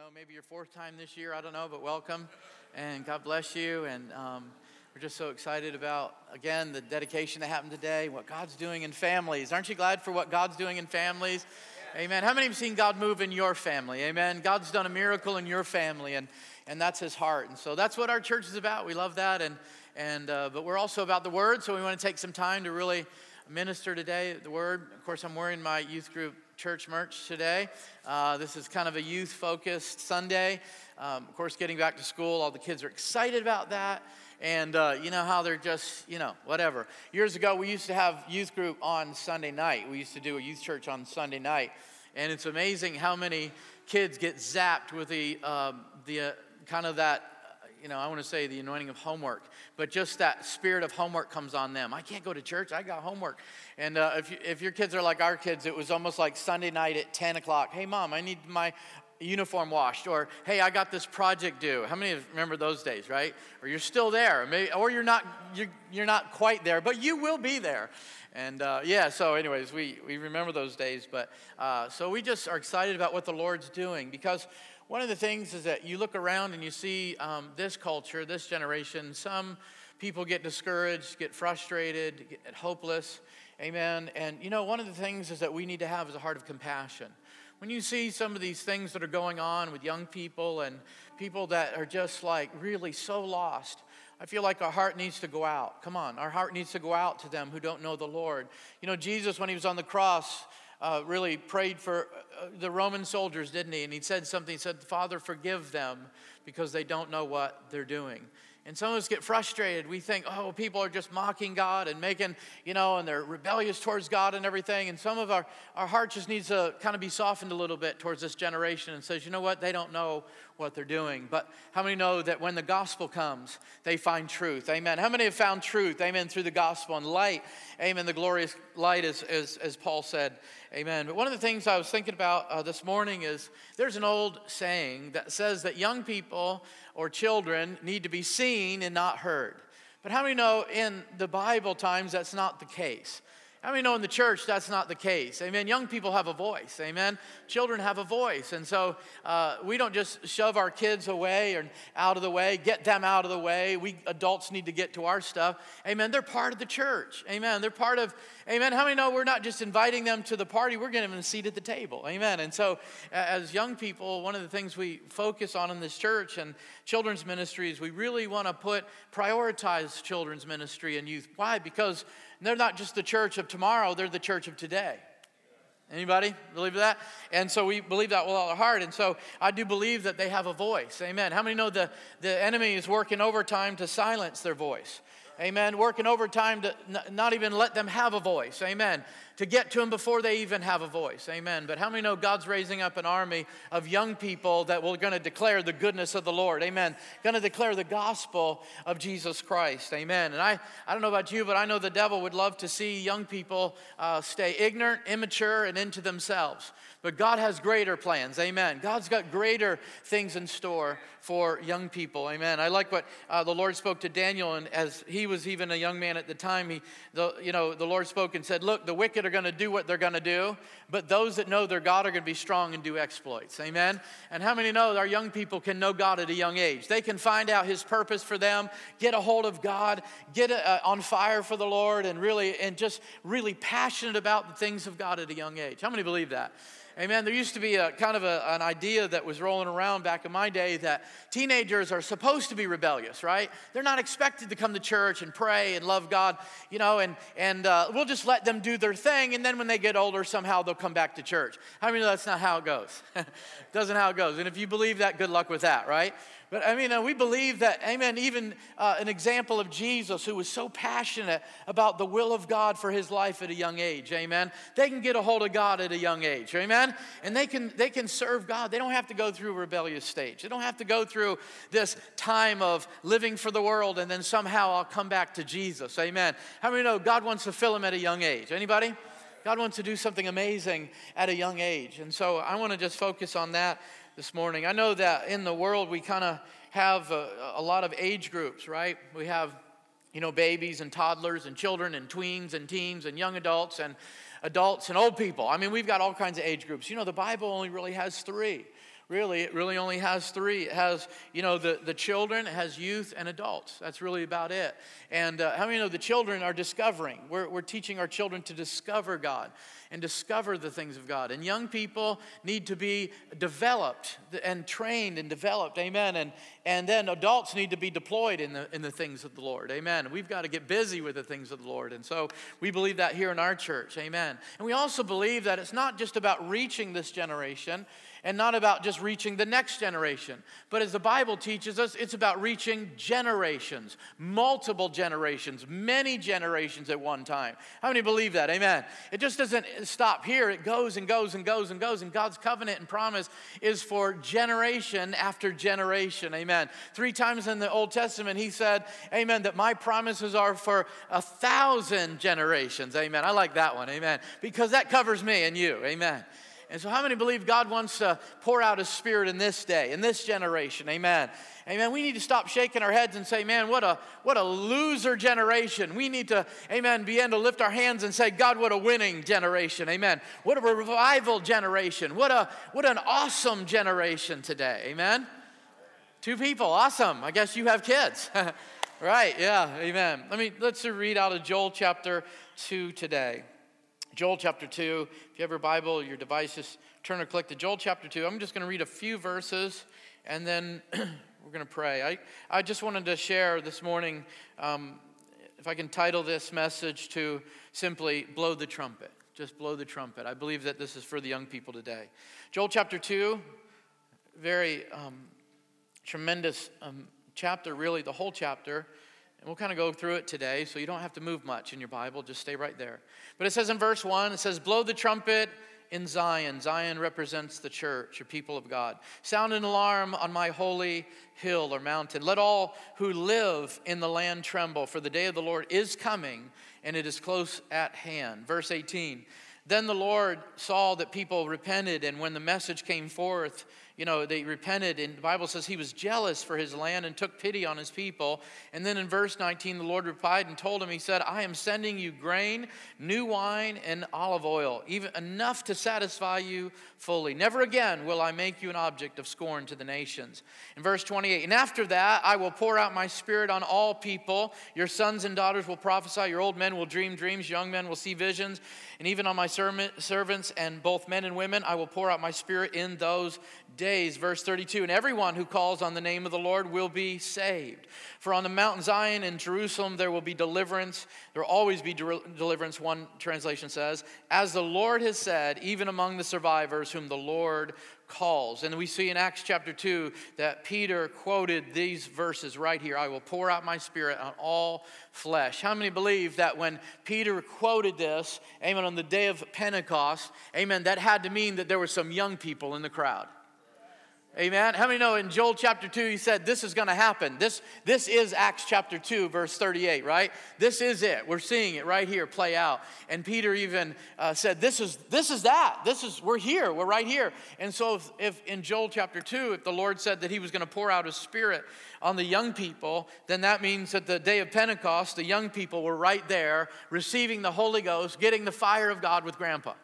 know, maybe your fourth time this year. I don't know, but welcome. And God bless you. And um, we're just so excited about, again, the dedication that happened today, what God's doing in families. Aren't you glad for what God's doing in families? Amen. How many have seen God move in your family? Amen. God's done a miracle in your family, and, and that's his heart. And so that's what our church is about. We love that. And, and, uh, but we're also about the word, so we want to take some time to really minister today the word. Of course, I'm wearing my youth group church merch today. Uh, this is kind of a youth focused Sunday. Um, of course, getting back to school, all the kids are excited about that. And uh, you know how they're just, you know, whatever. Years ago, we used to have youth group on Sunday night. We used to do a youth church on Sunday night. And it's amazing how many kids get zapped with the, um, the uh, kind of that you know, I want to say the anointing of homework, but just that spirit of homework comes on them. I can't go to church, I got homework. And uh, if, you, if your kids are like our kids, it was almost like Sunday night at 10 o'clock. Hey, mom, I need my uniform washed. Or, hey, I got this project due. How many of you remember those days, right? Or you're still there, Maybe, or you're not, you're, you're not quite there, but you will be there. And uh, yeah, so, anyways, we, we remember those days. But uh, so we just are excited about what the Lord's doing because one of the things is that you look around and you see um, this culture, this generation, some people get discouraged, get frustrated, get hopeless. Amen. And you know, one of the things is that we need to have is a heart of compassion. When you see some of these things that are going on with young people and people that are just like really so lost, I feel like our heart needs to go out. Come on, our heart needs to go out to them who don't know the Lord. You know, Jesus, when he was on the cross, uh, really prayed for uh, the Roman soldiers, didn't he? And he said something. He said, Father, forgive them because they don't know what they're doing. And some of us get frustrated. We think, oh, people are just mocking God and making, you know, and they're rebellious towards God and everything. And some of our, our heart just needs to kind of be softened a little bit towards this generation and says, you know what, they don't know what they're doing. But how many know that when the gospel comes, they find truth? Amen. How many have found truth? Amen. Through the gospel and light. Amen. The glorious light, as, as, as Paul said. Amen. But one of the things I was thinking about uh, this morning is there's an old saying that says that young people or children need to be seen and not heard. But how many know in the Bible times that's not the case? How many know in the church that's not the case? Amen. Young people have a voice. Amen. Children have a voice. And so uh, we don't just shove our kids away or out of the way, get them out of the way. We adults need to get to our stuff. Amen. They're part of the church. Amen. They're part of, amen. How many know we're not just inviting them to the party, we're getting them a seat at the table. Amen. And so as young people, one of the things we focus on in this church and children's ministry is we really want to put, prioritize children's ministry and youth. Why? Because they're not just the church of tomorrow, they're the church of today. Anybody believe that? And so we believe that with all our heart. And so I do believe that they have a voice. Amen. How many know the, the enemy is working overtime to silence their voice? Amen. Working overtime to not even let them have a voice. Amen to get to them before they even have a voice. Amen. But how many know God's raising up an army of young people that will going to declare the goodness of the Lord? Amen. Going to declare the gospel of Jesus Christ. Amen. And I, I don't know about you, but I know the devil would love to see young people uh, stay ignorant, immature, and into themselves. But God has greater plans. Amen. God's got greater things in store for young people. Amen. I like what uh, the Lord spoke to Daniel, and as he was even a young man at the time, he, the, you know, the Lord spoke and said, "Look, the wicked are going to do what they're going to do, but those that know their God are going to be strong and do exploits." Amen. And how many know our young people can know God at a young age? They can find out His purpose for them, get a hold of God, get a, on fire for the Lord, and really, and just really passionate about the things of God at a young age. How many believe that? Amen. There used to be a kind of a, an idea that was rolling around back in my day that teenagers are supposed to be rebellious, right? They're not expected to come to church and pray and love God, you know, and, and uh, we'll just let them do their thing. And then when they get older, somehow they'll come back to church. How I many know that's not how it goes? Doesn't how it goes. And if you believe that, good luck with that, right? But I mean, uh, we believe that, amen, even uh, an example of Jesus who was so passionate about the will of God for his life at a young age, amen. They can get a hold of God at a young age, amen. And they can, they can serve God. They don't have to go through a rebellious stage. They don't have to go through this time of living for the world and then somehow I'll come back to Jesus, amen. How many know God wants to fill them at a young age? Anybody? God wants to do something amazing at a young age. And so I want to just focus on that this morning. I know that in the world we kind of have a, a, lot of age groups, right? We have, you know, babies and toddlers and children and tweens and teens and young adults and adults and old people. I mean, we've got all kinds of age groups. You know, the Bible only really has three. Really it really only has three. It has you know the, the children it has youth and adults. That's really about it. And uh, how many know the children are discovering? We're, we're teaching our children to discover god and discover the things of god. And young people need to be developed and trained and developed. Amen. And and then adults need to be deployed in the in the things of the lord. Amen. We've got to get busy with the things of the lord. And so we believe that here in our church. Amen. And we also believe that it's not just about reaching this generation and not about just reaching the next generation. But as the Bible teaches us, it's about reaching generations, multiple generations, many generations at one time. How many believe that? Amen. It just doesn't stop here, it goes and goes and goes and goes. And God's covenant and promise is for generation after generation. Amen. Three times in the Old Testament, He said, Amen, that my promises are for a thousand generations. Amen. I like that one. Amen. Because that covers me and you. Amen. And so, how many believe God wants to pour out His Spirit in this day, in this generation? Amen. Amen. We need to stop shaking our heads and say, man, what a, what a loser generation. We need to, amen, begin to lift our hands and say, God, what a winning generation. Amen. What a revival generation. What, a, what an awesome generation today. Amen. Two people. Awesome. I guess you have kids. right. Yeah. Amen. Let me, let's read out of Joel chapter 2 today. Joel chapter 2. If you have your Bible, your devices, turn or click to Joel chapter 2. I'm just going to read a few verses and then we're going to pray. I, I just wanted to share this morning, um, if I can title this message to simply Blow the Trumpet. Just blow the trumpet. I believe that this is for the young people today. Joel chapter 2, very um, tremendous um, chapter, really, the whole chapter. And we'll kind of go through it today, so you don't have to move much in your Bible. Just stay right there. But it says in verse 1, it says, Blow the trumpet in Zion. Zion represents the church, or people of God. Sound an alarm on my holy hill or mountain. Let all who live in the land tremble, for the day of the Lord is coming, and it is close at hand. Verse 18. Then the Lord saw that people repented, and when the message came forth, you know, they repented, and the Bible says he was jealous for his land and took pity on his people. And then in verse 19, the Lord replied and told him, He said, I am sending you grain, new wine, and olive oil, even enough to satisfy you fully. Never again will I make you an object of scorn to the nations. In verse 28, and after that, I will pour out my spirit on all people. Your sons and daughters will prophesy, your old men will dream dreams, young men will see visions, and even on my servants and both men and women, I will pour out my spirit in those days. Verse 32 And everyone who calls on the name of the Lord will be saved. For on the Mount Zion in Jerusalem there will be deliverance. There will always be deliverance, one translation says. As the Lord has said, even among the survivors whom the Lord calls. And we see in Acts chapter 2 that Peter quoted these verses right here I will pour out my spirit on all flesh. How many believe that when Peter quoted this, amen, on the day of Pentecost, amen, that had to mean that there were some young people in the crowd? Amen. How many know in Joel chapter 2 he said this is going to happen. This this is Acts chapter 2 verse 38, right? This is it. We're seeing it right here play out. And Peter even uh, said this is this is that. This is we're here. We're right here. And so if, if in Joel chapter 2 if the Lord said that he was going to pour out his spirit on the young people, then that means that the day of Pentecost the young people were right there receiving the Holy Ghost, getting the fire of God with grandpa.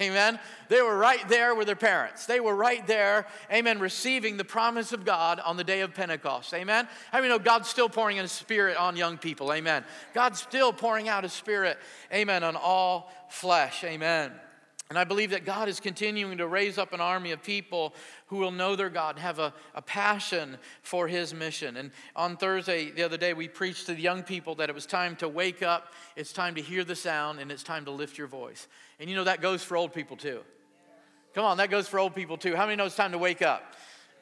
Amen. They were right there with their parents. They were right there, amen, receiving the promise of God on the day of Pentecost. Amen. How many know God's still pouring in His Spirit on young people? Amen. God's still pouring out His Spirit, amen, on all flesh. Amen. And I believe that God is continuing to raise up an army of people who will know their God have a, a passion for His mission. And on Thursday, the other day, we preached to the young people that it was time to wake up, it's time to hear the sound, and it's time to lift your voice. And you know that goes for old people too. Come on, that goes for old people too. How many know it's time to wake up?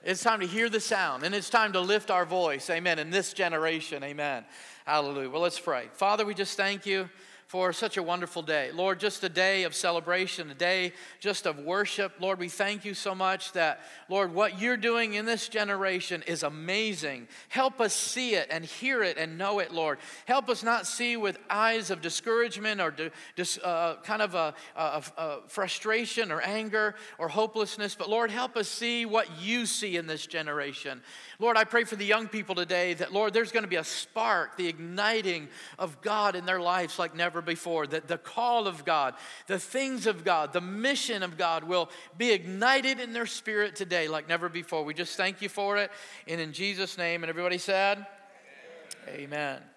It's time to hear the sound, and it's time to lift our voice. Amen. In this generation, amen. Hallelujah. Well, let's pray. Father, we just thank you for such a wonderful day. Lord, just a day of celebration, a day just of worship. Lord, we thank you so much that, Lord, what you're doing in this generation is amazing. Help us see it and hear it and know it, Lord. Help us not see with eyes of discouragement or uh, kind of a, a, a frustration or anger or hopelessness, but Lord, help us see what you see in this generation. Lord, I pray for the young people today that, Lord, there's going to be a spark, the igniting of God in their lives like never before. That the call of God, the things of God, the mission of God will be ignited in their spirit today like never before. We just thank you for it. And in Jesus' name, and everybody said, Amen. Amen.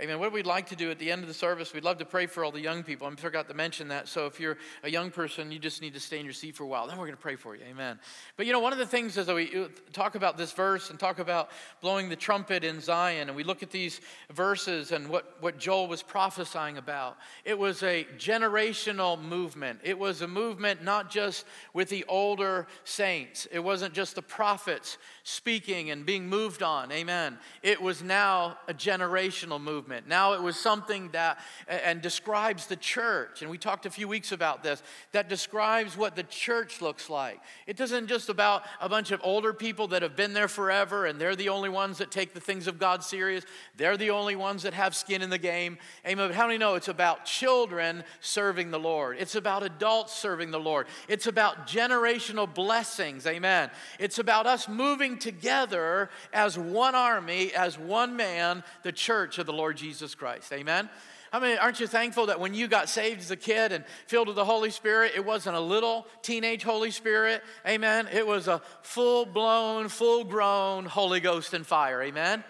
Amen. What we'd like to do at the end of the service, we'd love to pray for all the young people. I forgot to mention that. So if you're a young person, you just need to stay in your seat for a while. Then we're going to pray for you. Amen. But you know, one of the things as we uh, talk about this verse and talk about blowing the trumpet in Zion, and we look at these verses and what, what Joel was prophesying about, it was a generational movement. It was a movement not just with the older saints, it wasn't just the prophets speaking and being moved on. Amen. It was now a generational movement. Now it was something that and describes the church. And we talked a few weeks about this that describes what the church looks like. It doesn't just about a bunch of older people that have been there forever and they're the only ones that take the things of God serious. They're the only ones that have skin in the game. Amen. But how many know it's about children serving the Lord? It's about adults serving the Lord. It's about generational blessings. Amen. It's about us moving together as one army, as one man, the church of the Lord Jesus Christ. Amen. I mean, aren't you thankful that when you got saved as a kid and filled with the Holy Spirit, it wasn't a little teenage Holy Spirit? Amen. It was a full blown, full grown Holy Ghost and fire. Amen.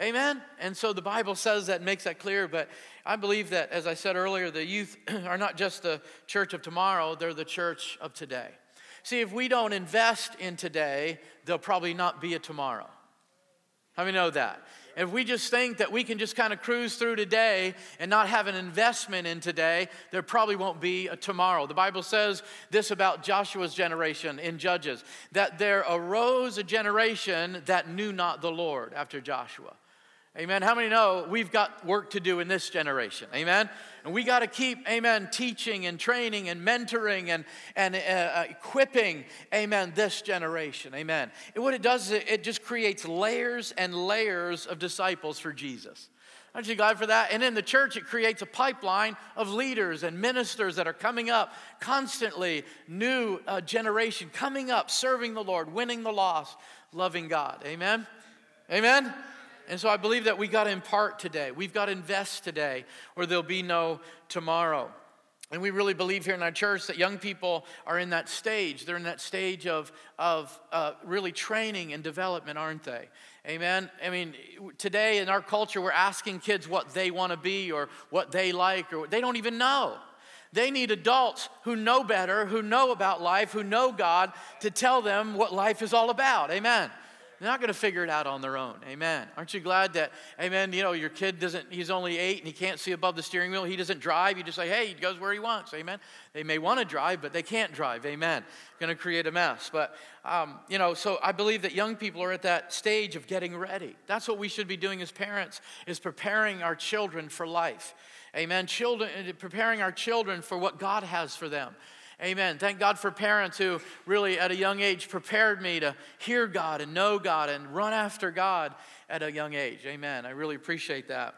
Amen. And so the Bible says that, makes that clear. But I believe that, as I said earlier, the youth are not just the church of tomorrow, they're the church of today. See, if we don't invest in today, there'll probably not be a tomorrow. How many know that? If we just think that we can just kind of cruise through today and not have an investment in today, there probably won't be a tomorrow. The Bible says this about Joshua's generation in Judges that there arose a generation that knew not the Lord after Joshua. Amen. How many know we've got work to do in this generation? Amen. And we got to keep, amen, teaching and training and mentoring and, and uh, uh, equipping, amen, this generation. Amen. And what it does is it just creates layers and layers of disciples for Jesus. Aren't you glad for that? And in the church, it creates a pipeline of leaders and ministers that are coming up constantly, new uh, generation coming up, serving the Lord, winning the lost, loving God. Amen. Amen. And so I believe that we got to impart today. We've got to invest today, or there'll be no tomorrow. And we really believe here in our church that young people are in that stage. They're in that stage of, of uh, really training and development, aren't they? Amen. I mean, today in our culture, we're asking kids what they want to be or what they like, or they don't even know. They need adults who know better, who know about life, who know God to tell them what life is all about. Amen. They're not going to figure it out on their own. Amen. Aren't you glad that, amen, you know, your kid doesn't, he's only eight and he can't see above the steering wheel. He doesn't drive. You just say, hey, he goes where he wants. Amen. They may want to drive, but they can't drive. Amen. Going to create a mess. But, um, you know, so I believe that young people are at that stage of getting ready. That's what we should be doing as parents, is preparing our children for life. Amen. Children, preparing our children for what God has for them. Amen. Thank God for parents who really at a young age prepared me to hear God and know God and run after God at a young age. Amen. I really appreciate that.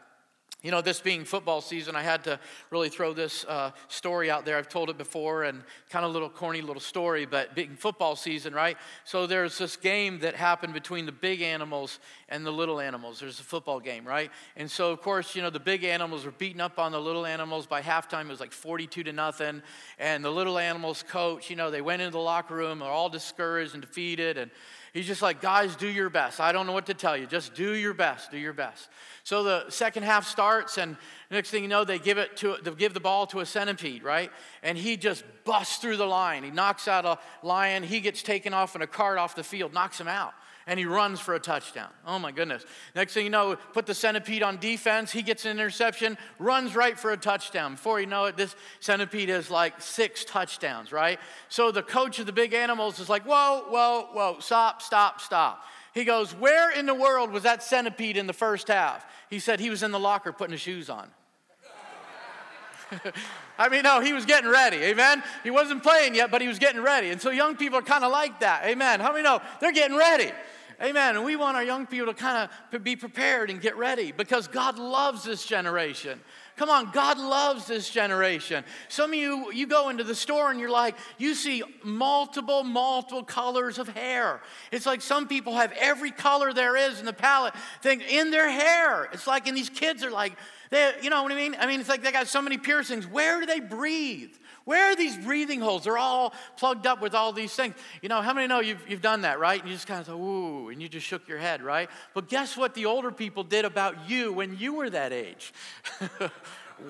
You know, this being football season, I had to really throw this uh, story out there. I've told it before and kind of a little corny little story, but being football season, right? So there's this game that happened between the big animals and the little animals. There's a football game, right? And so, of course, you know, the big animals were beating up on the little animals. By halftime, it was like 42 to nothing. And the little animals coach, you know, they went into the locker room, they're all discouraged and defeated. And He's just like, guys, do your best. I don't know what to tell you. Just do your best. Do your best. So the second half starts, and next thing you know, they give it to they give the ball to a centipede, right? And he just busts through the line. He knocks out a lion. He gets taken off in a cart off the field, knocks him out and he runs for a touchdown. Oh my goodness. Next thing you know, put the centipede on defense. He gets an interception, runs right for a touchdown. Before you know it, this centipede has like six touchdowns, right? So the coach of the big animals is like, whoa, whoa, whoa, stop, stop, stop. He goes, Where in the world was that centipede in the first half? He said he was in the locker putting his shoes on. I mean, no, he was getting ready. Amen. He wasn't playing yet, but he was getting ready. And so young people are kind of like that. Amen. How many know they're getting ready? Amen. And we want our young people to kind of be prepared and get ready because God loves this generation. Come on, God loves this generation. Some of you, you go into the store and you're like, you see multiple, multiple colors of hair. It's like some people have every color there is in the palette thing in their hair. It's like, and these kids are like, They, you know what I mean? I mean, it's like they got so many piercings. Where do they breathe? Where are these breathing holes? They're all plugged up with all these things. You know, how many know you've, you've done that, right? And you just kind of ooh, and you just shook your head, right? But guess what the older people did about you when you were that age?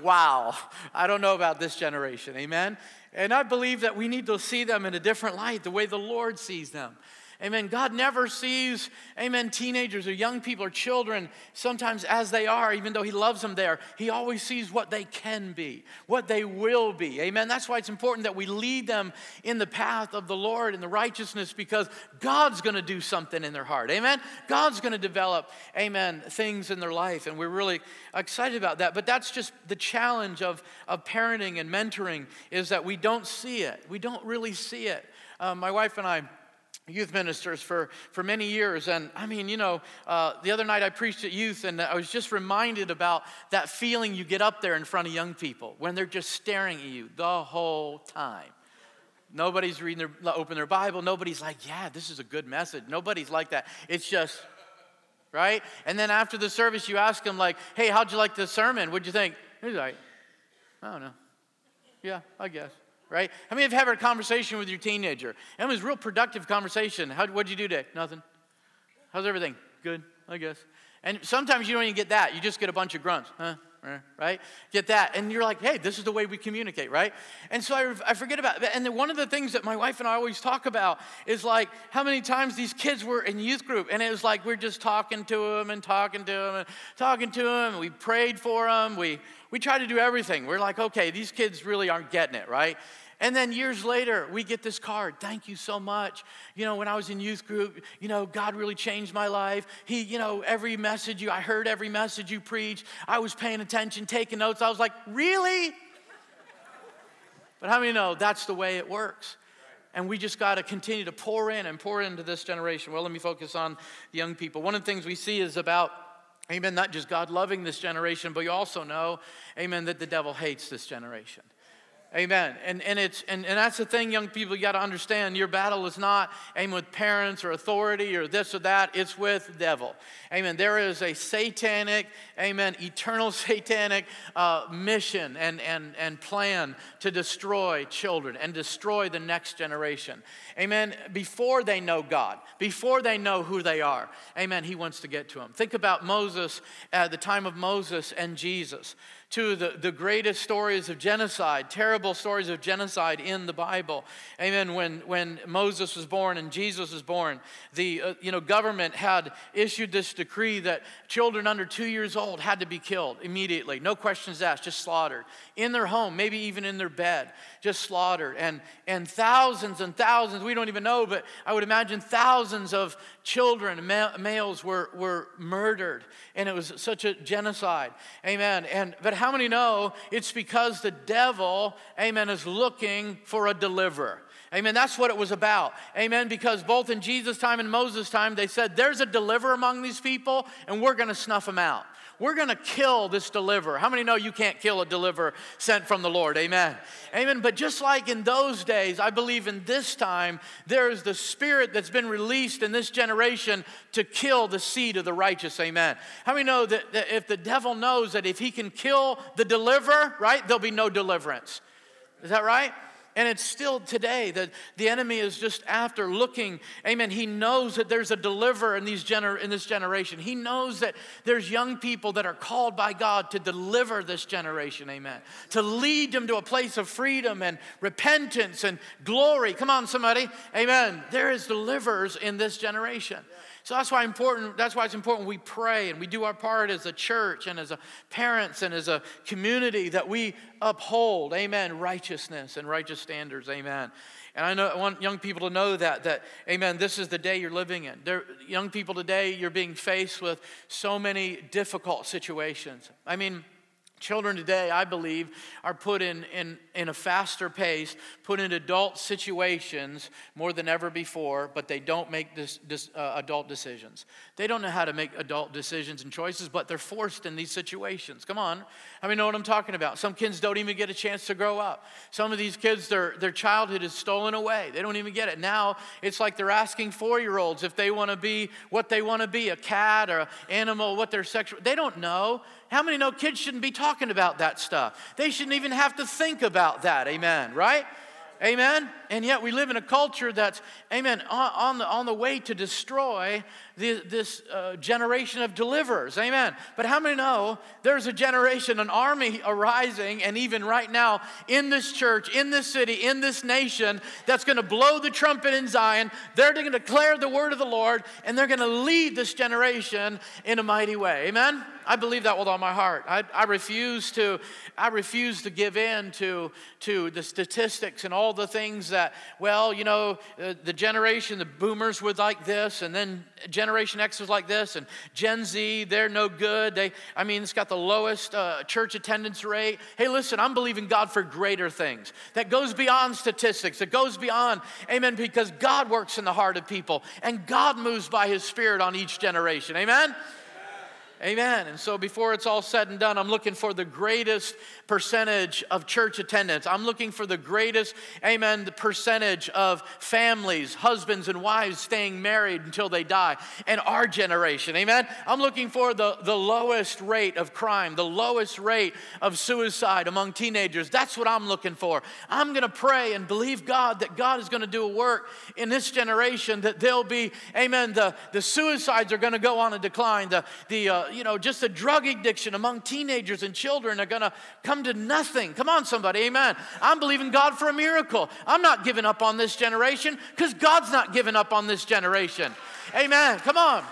wow. I don't know about this generation, amen? And I believe that we need to see them in a different light, the way the Lord sees them. Amen. God never sees, amen, teenagers or young people or children sometimes as they are, even though He loves them there. He always sees what they can be, what they will be. Amen. That's why it's important that we lead them in the path of the Lord and the righteousness because God's going to do something in their heart. Amen. God's going to develop, amen, things in their life. And we're really excited about that. But that's just the challenge of, of parenting and mentoring is that we don't see it. We don't really see it. Uh, my wife and I, youth ministers for, for many years. And I mean, you know, uh, the other night I preached at youth and I was just reminded about that feeling you get up there in front of young people when they're just staring at you the whole time. Nobody's reading their, open their Bible. Nobody's like, yeah, this is a good message. Nobody's like that. It's just, right? And then after the service, you ask them, like, hey, how'd you like the sermon? What'd you think? He's like, I don't know. Yeah, I guess right? How many you have had a conversation with your teenager? And it was a real productive conversation. How, what'd you do today? Nothing. How's everything? Good, I guess. And sometimes you don't even get that. You just get a bunch of grunts, huh? Right? Get that. And you're like, hey, this is the way we communicate, right? And so I, I forget about it. And then one of the things that my wife and I always talk about is like how many times these kids were in youth group. And it was like we're just talking to them and talking to them and talking to them. We prayed for them. We, we try to do everything. We're like, okay, these kids really aren't getting it, right? And then years later, we get this card. Thank you so much. You know, when I was in youth group, you know, God really changed my life. He, you know, every message you, I heard every message you preached. I was paying attention, taking notes. I was like, really? But how many know that's the way it works? And we just got to continue to pour in and pour into this generation. Well, let me focus on the young people. One of the things we see is about Amen. Not just God loving this generation, but you also know, amen, that the devil hates this generation. Amen. And, and, it's, and, and that's the thing, young people, you got to understand. Your battle is not aim with parents or authority or this or that, it's with the devil. Amen. There is a satanic, amen, eternal satanic uh, mission and, and, and plan to destroy children and destroy the next generation. Amen. Before they know God, before they know who they are, amen, he wants to get to them. Think about Moses at the time of Moses and Jesus two of the, the greatest stories of genocide, terrible stories of genocide in the Bible. Amen. When, when Moses was born and Jesus was born, the uh, you know, government had issued this decree that children under two years old had to be killed immediately. No questions asked, just slaughtered. In their home, maybe even in their bed, just slaughtered. And, and thousands and thousands, we don't even know, but I would imagine thousands of children, ma- males were, were murdered. And it was such a genocide. Amen. And, but how many know it's because the devil, amen, is looking for a deliverer? Amen. That's what it was about. Amen. Because both in Jesus' time and Moses' time, they said, There's a deliverer among these people, and we're going to snuff them out. We're going to kill this deliverer. How many know you can't kill a deliverer sent from the Lord? Amen. Amen. But just like in those days, I believe in this time, there is the spirit that's been released in this generation to kill the seed of the righteous. Amen. How many know that, that if the devil knows that if he can kill the deliverer, right, there'll be no deliverance? Is that right? And it's still today that the enemy is just after looking. Amen. He knows that there's a deliverer in, these gener- in this generation. He knows that there's young people that are called by God to deliver this generation. Amen. To lead them to a place of freedom and repentance and glory. Come on, somebody. Amen. There is deliverers in this generation. So that's why important, that's why it's important we pray and we do our part as a church and as a parents and as a community that we uphold, amen, righteousness and righteous standards, amen. And I know I want young people to know that that amen, this is the day you're living in. There, young people today, you're being faced with so many difficult situations. I mean, Children today, I believe, are put in, in, in a faster pace, put in adult situations more than ever before, but they don't make this, this, uh, adult decisions. They don't know how to make adult decisions and choices, but they're forced in these situations. Come on. I mean, know what I'm talking about. Some kids don't even get a chance to grow up. Some of these kids, their, their childhood is stolen away. They don't even get it. Now, it's like they're asking four year olds if they want to be what they want to be a cat or an animal, what their sexual. They don't know. How many know kids shouldn't be talking about that stuff? They shouldn't even have to think about that. Amen, right? Amen? And yet we live in a culture that's, amen, on, on the, on the way to destroy the, this uh, generation of deliverers. Amen. But how many know there's a generation, an army arising, and even right now in this church, in this city, in this nation, that's going to blow the trumpet in Zion. They're going to declare the word of the Lord, and they're going to lead this generation in a mighty way. Amen. I believe that with all my heart. I, I, refuse to, I refuse to give in to, to the statistics and all the things that, well, you know, uh, the generation, the boomers would like this, and then Generation X was like this, and Gen Z, they're no good. They, I mean, it's got the lowest uh, church attendance rate. Hey, listen, I'm believing God for greater things that goes beyond statistics, that goes beyond, amen, because God works in the heart of people, and God moves by His Spirit on each generation. Amen? Amen. And so before it's all said and done, I'm looking for the greatest percentage of church attendance. I'm looking for the greatest, amen, the percentage of families, husbands and wives staying married until they die in our generation. Amen. I'm looking for the, the lowest rate of crime, the lowest rate of suicide among teenagers. That's what I'm looking for. I'm going to pray and believe God that God is going to do a work in this generation that there'll be, amen, the, the suicides are going to go on a decline. The, the uh, you know, just a drug addiction among teenagers and children are going to come to nothing. Come on, somebody, amen. I'm believing God for a miracle. I'm not giving up on this generation because God's not giving up on this generation. Amen. Come on.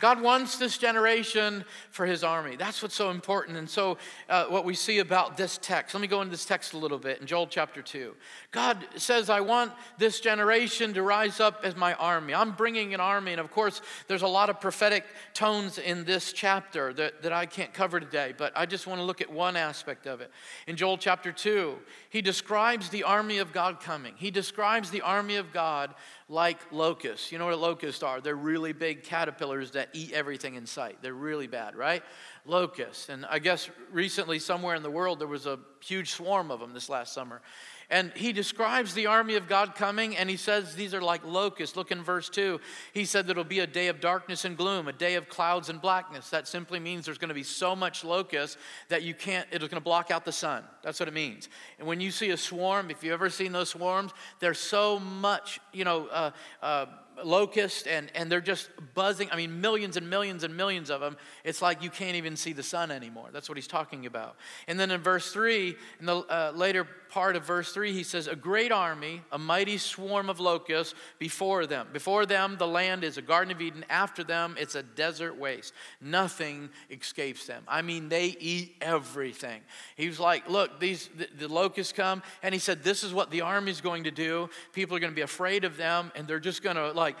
God wants this generation for his army. That's what's so important. And so, uh, what we see about this text, let me go into this text a little bit in Joel chapter 2. God says, I want this generation to rise up as my army. I'm bringing an army. And of course, there's a lot of prophetic tones in this chapter that, that I can't cover today, but I just want to look at one aspect of it. In Joel chapter 2, he describes the army of God coming, he describes the army of God like locusts. You know what locusts are? They're really big caterpillars that eat everything in sight. They're really bad, right? Locusts. And I guess recently, somewhere in the world, there was a huge swarm of them this last summer. And he describes the army of God coming, and he says these are like locusts. Look in verse 2. He said that it'll be a day of darkness and gloom, a day of clouds and blackness. That simply means there's going to be so much locust that you can't, it's going to block out the sun. That's what it means. And when you see a swarm, if you've ever seen those swarms, there's so much, you know, uh, uh, locusts and, and they're just buzzing. I mean, millions and millions and millions of them. It's like you can't even see the sun anymore. That's what he's talking about. And then in verse 3, in the uh, later part of verse 3, he says, A great army, a mighty swarm of locusts before them. Before them, the land is a Garden of Eden. After them, it's a desert waste. Nothing escapes them. I mean, they eat everything. He was like, Look, these the, the locusts come, and he said, This is what the army is going to do. People are going to be afraid of them, and they're just going to like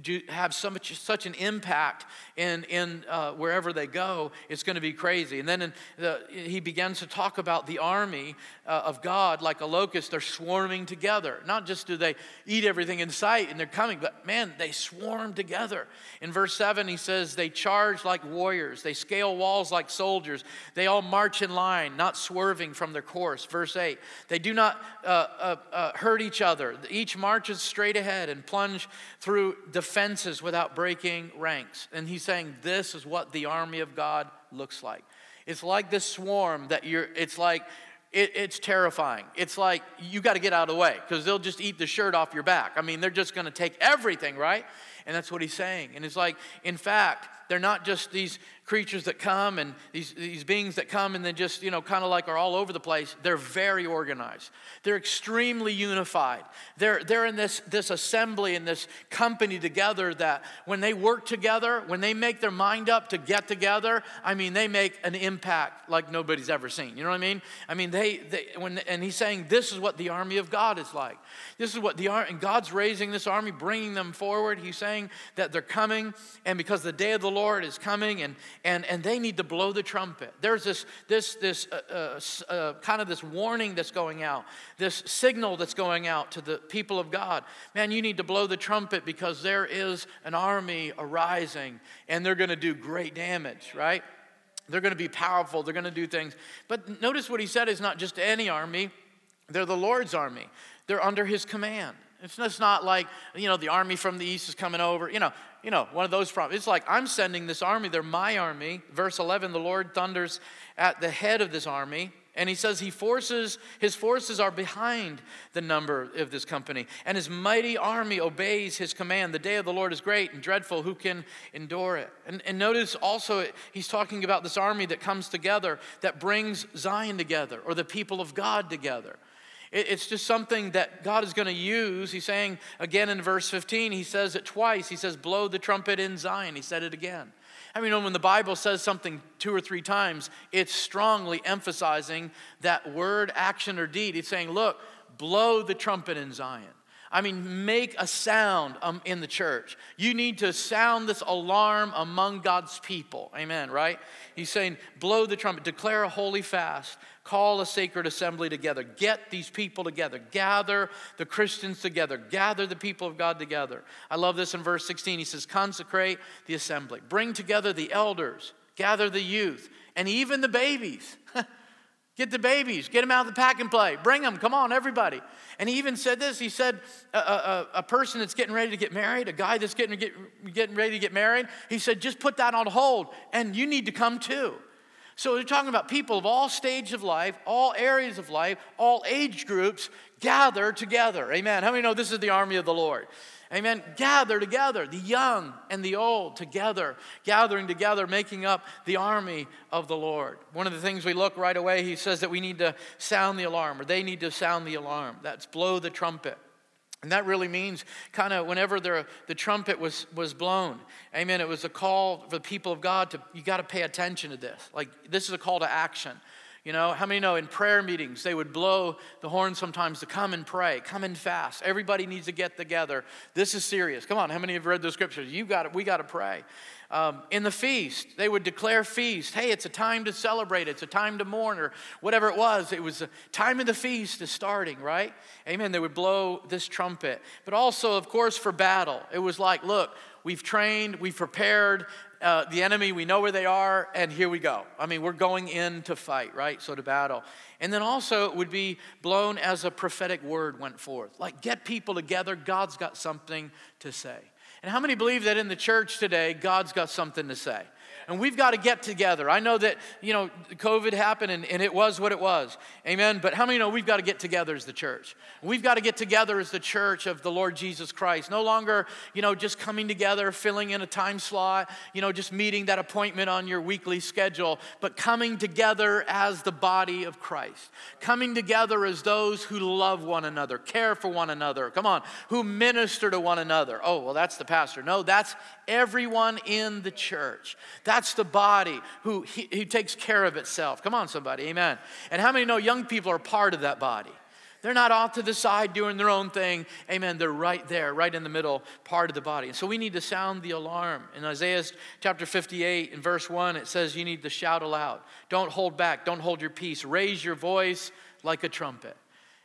do have so much, such an impact in, in uh, wherever they go, it's going to be crazy. And then the, he begins to talk about the army uh, of God like a locust. They're swarming together. Not just do they eat everything in sight and they're coming, but man, they swarm together. In verse 7, he says, They charge like warriors, they scale walls like soldiers, they all march in line, not swerving from their course. Verse 8, they do not uh, uh, uh hurt each other. Each marches straight ahead and plunge through defenses without breaking ranks. And he's saying this is what the army of God looks like. It's like this swarm that you're, it's like, it, it's terrifying. It's like you got to get out of the way because they'll just eat the shirt off your back. I mean, they're just going to take everything, right? And that's what he's saying. And it's like, in fact, they're not just these creatures that come and these, these beings that come and then just, you know, kind of like are all over the place. They're very organized. They're extremely unified. They're, they're in this, this assembly and this company together that when they work together, when they make their mind up to get together, I mean, they make an impact like nobody's ever seen. You know what I mean? I mean, they, they when, and he's saying this is what the army of God is like. This is what the army, and God's raising this army, bringing them forward. He's saying, saying that they're coming, and because the day of the Lord is coming, and, and, and they need to blow the trumpet. There's this, this, this uh, uh, uh, kind of this warning that's going out, this signal that's going out to the people of God. Man, you need to blow the trumpet because there is an army arising, and they're going to do great damage, right? They're going to be powerful. They're going to do things. But notice what he said is not just any army, they're the Lord's army. They're under his command. It's just not like, you know, the army from the east is coming over. You know, you know, one of those problems. It's like, I'm sending this army. They're my army. Verse 11, the Lord thunders at the head of this army. And he says he forces, his forces are behind the number of this company, and his mighty army obeys his command. The day of the Lord is great and dreadful. Who can endure it? And, and notice also, he's talking about this army that comes together, that brings Zion together, or the people of God together. It, it's just something that God is going to use. He's saying again in verse 15, he says it twice. He says, Blow the trumpet in Zion. He said it again. I mean, when the Bible says something two or three times, it's strongly emphasizing that word, action, or deed. It's saying, look, blow the trumpet in Zion. I mean, make a sound um, in the church. You need to sound this alarm among God's people. Amen, right? He's saying, blow the trumpet, declare a holy fast, Call a sacred assembly together. Get these people together. Gather the Christians together. Gather the people of God together. I love this in verse 16. He says, Consecrate the assembly. Bring together the elders. Gather the youth and even the babies. Get the babies, get them out of the pack and play. Bring them, come on, everybody. And he even said this he said, a, a, a, person that's getting ready to get married, a guy that's getting, get, getting ready to get married, he said, just put that on hold and you need to come too. So we're talking about people of all stages of life, all areas of life, all age groups gather together. Amen. How many know this is the army of the Lord? Amen. Gather together, the young and the old together, gathering together, making up the army of the Lord. One of the things we look right away, he says that we need to sound the alarm, or they need to sound the alarm. That's blow the trumpet. And that really means kind of whenever the, the trumpet was, was blown, amen, it was a call for the people of God to, you got to pay attention to this. Like, this is a call to action. You know, how many know in prayer meetings they would blow the horn sometimes to come and pray, come and fast. Everybody needs to get together. This is serious. Come on, how many have read the scriptures? You got it. We got to pray. Um, in the feast, they would declare feast. Hey, it's a time to celebrate. It's a time to mourn, or whatever it was. It was a time of the feast is starting, right? Amen. They would blow this trumpet. But also, of course, for battle, it was like, look, we've trained, we've prepared. Uh, the enemy, we know where they are, and here we go. I mean, we're going in to fight, right? So to battle. And then also, it would be blown as a prophetic word went forth. Like, get people together. God's got something to say. And how many believe that in the church today, God's got something to say? And we've got to get together. I know that, you know, COVID happened and, and it was what it was. Amen. But how many know we've got to get together as the church? We've got to get together as the church of the Lord Jesus Christ. No longer, you know, just coming together, filling in a time slot, you know, just meeting that appointment on your weekly schedule, but coming together as the body of Christ. Coming together as those who love one another, care for one another. Come on, who minister to one another. Oh, well, that's the pastor. No, that's everyone in the church. That's the body who, he, who takes care of itself. Come on, somebody, amen. And how many know young people are part of that body? They're not off to the side doing their own thing. Amen. They're right there, right in the middle part of the body. And so we need to sound the alarm. In Isaiah chapter 58, in verse 1, it says you need to shout aloud. Don't hold back. Don't hold your peace. Raise your voice like a trumpet.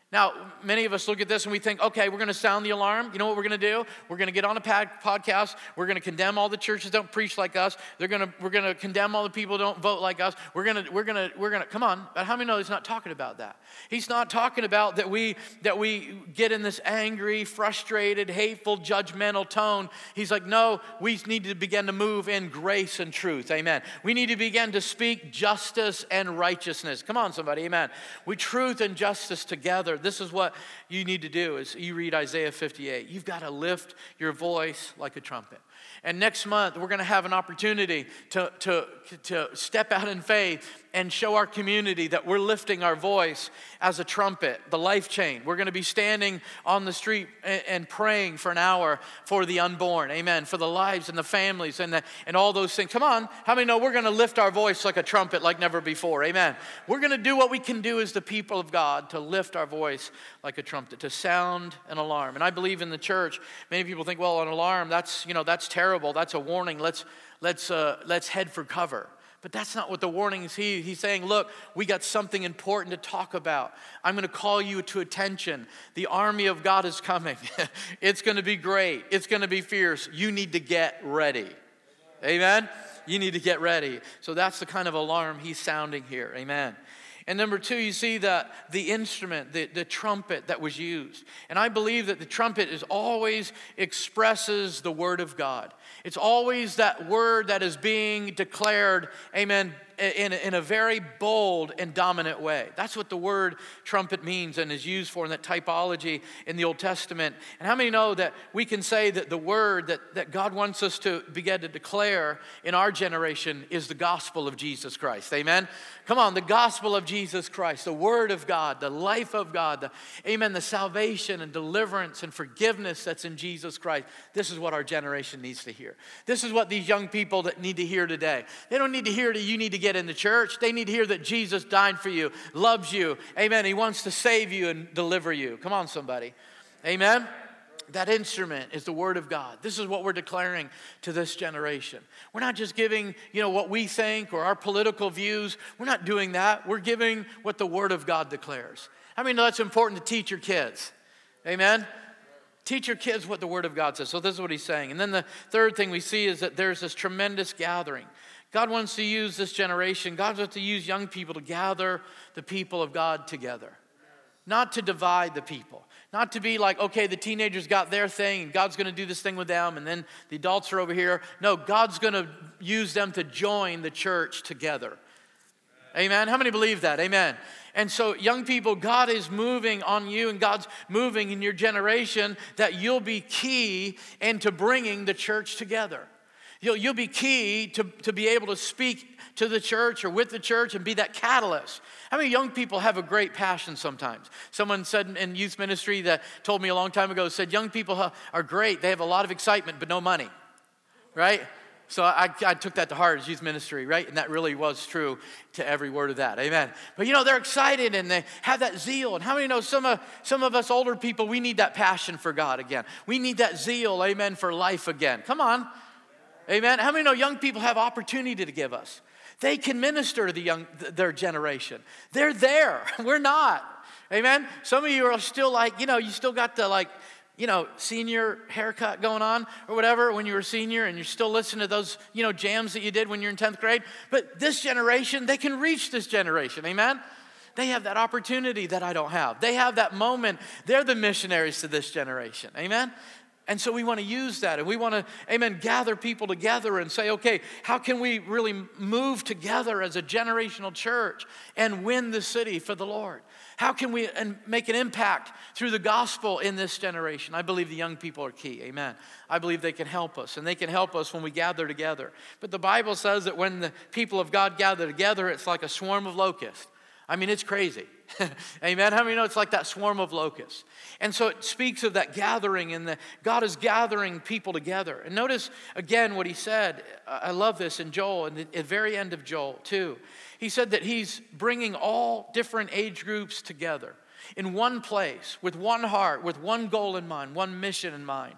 Now, many of us look at this and we think, okay, we're going to sound the alarm. You know what we're going to do? We're going to get on a podcast. We're going to condemn all the churches that don't preach like us. They're going to, we're going to condemn all the people who don't vote like us. We're going to, we're going to, we're going to, come on. But how many know he's not talking about that? He's not talking about that we, that we get in this angry, frustrated, hateful, judgmental tone. He's like, no, we need to begin to move in grace and truth. Amen. We need to begin to speak justice and righteousness. Come on, somebody. Amen. We truth and justice together this is what you need to do is you read Isaiah 58. You've got to lift your voice like a trumpet. And next month, we're going to have an opportunity to, to, to step out in faith and show our community that we're lifting our voice as a trumpet, the life chain. We're going to be standing on the street and, praying for an hour for the unborn. Amen. For the lives and the families and, the, and all those things. Come on. How many know we're going to lift our voice like a trumpet like never before? Amen. We're going to do what we can do as the people of God to lift our voice like a trumpet, to sound an alarm. And I believe in the church, many people think, well, an alarm, that's, you know, that's terrible. That's a warning. Let's, let's, uh, let's head for cover. But that's not what the warning is. He, he's saying, look, we got something important to talk about. I'm going to call you to attention. The army of God is coming. it's going to be great. It's going to be fierce. You need to get ready. Amen? You need to get ready. So that's the kind of alarm he's sounding here. Amen. And number two, you see that the instrument, the, the trumpet that was used. And I believe that the trumpet is always expresses the word of God. It's always that word that is being declared, amen, in, in a very bold and dominant way. That's what the word trumpet means and is used for in that typology in the Old Testament. And how many know that we can say that the word that, that God wants us to begin to declare in our generation is the gospel of Jesus Christ? Amen? Come on, the gospel of Jesus Christ, the word of God, the life of God, the, amen, the salvation and deliverance and forgiveness that's in Jesus Christ. This is what our generation needs to hear. This is what these young people that need to hear today. They don't need to hear that you need to get get in the church. They need to hear that Jesus died for you, loves you. Amen. He wants to save you and deliver you. Come on, somebody. Amen. That instrument is the word of God. This is what we're declaring to this generation. We're not just giving, you know, what we think or our political views. We're not doing that. We're giving what the word of God declares. I mean, that's important to teach your kids. Amen. Teach your kids what the Word of God says. So, this is what he's saying. And then the third thing we see is that there's this tremendous gathering. God wants to use this generation, God wants to use young people to gather the people of God together, not to divide the people. Not to be like, okay, the teenagers got their thing and God's gonna do this thing with them and then the adults are over here. No, God's gonna use them to join the church together. Amen. How many believe that? Amen. And so, young people, God is moving on you and God's moving in your generation that you'll be key into bringing the church together. You'll, you'll be key to, to be able to speak to the church or with the church and be that catalyst. How many young people have a great passion sometimes? Someone said in youth ministry that told me a long time ago, said, Young people are great. They have a lot of excitement, but no money, right? So I, I, took that to heart as youth ministry, right? And that really was true to every word of that. Amen. But you know, they're excited and they have that zeal. And how many know some of, some of us older people, we need that passion for God again? We need that zeal, amen, for life again. Come on. Amen. How many know young people have opportunity to give us? They can minister to the young, their generation. They're there. We're not. Amen. Some of you are still like, you know, you still got the like, you know, senior haircut going on or whatever when you were senior and you're still listening to those, you know, jams that you did when you're in 10th grade. But this generation, they can reach this generation. Amen. They have that opportunity that I don't have. They have that moment. They're the missionaries to this generation. Amen. And so we want to use that and we want to, amen, gather people together and say, okay, how can we really move together as a generational church and win the city for the Lord? How can we make an impact through the gospel in this generation? I believe the young people are key. Amen. I believe they can help us, and they can help us when we gather together. But the Bible says that when the people of God gather together, it's like a swarm of locusts. I mean, it's crazy. Amen. How many know it's like that swarm of locusts? And so it speaks of that gathering and the God is gathering people together. And notice again what he said. I love this in Joel, and the very end of Joel, too. He said that he's bringing all different age groups together in one place, with one heart, with one goal in mind, one mission in mind.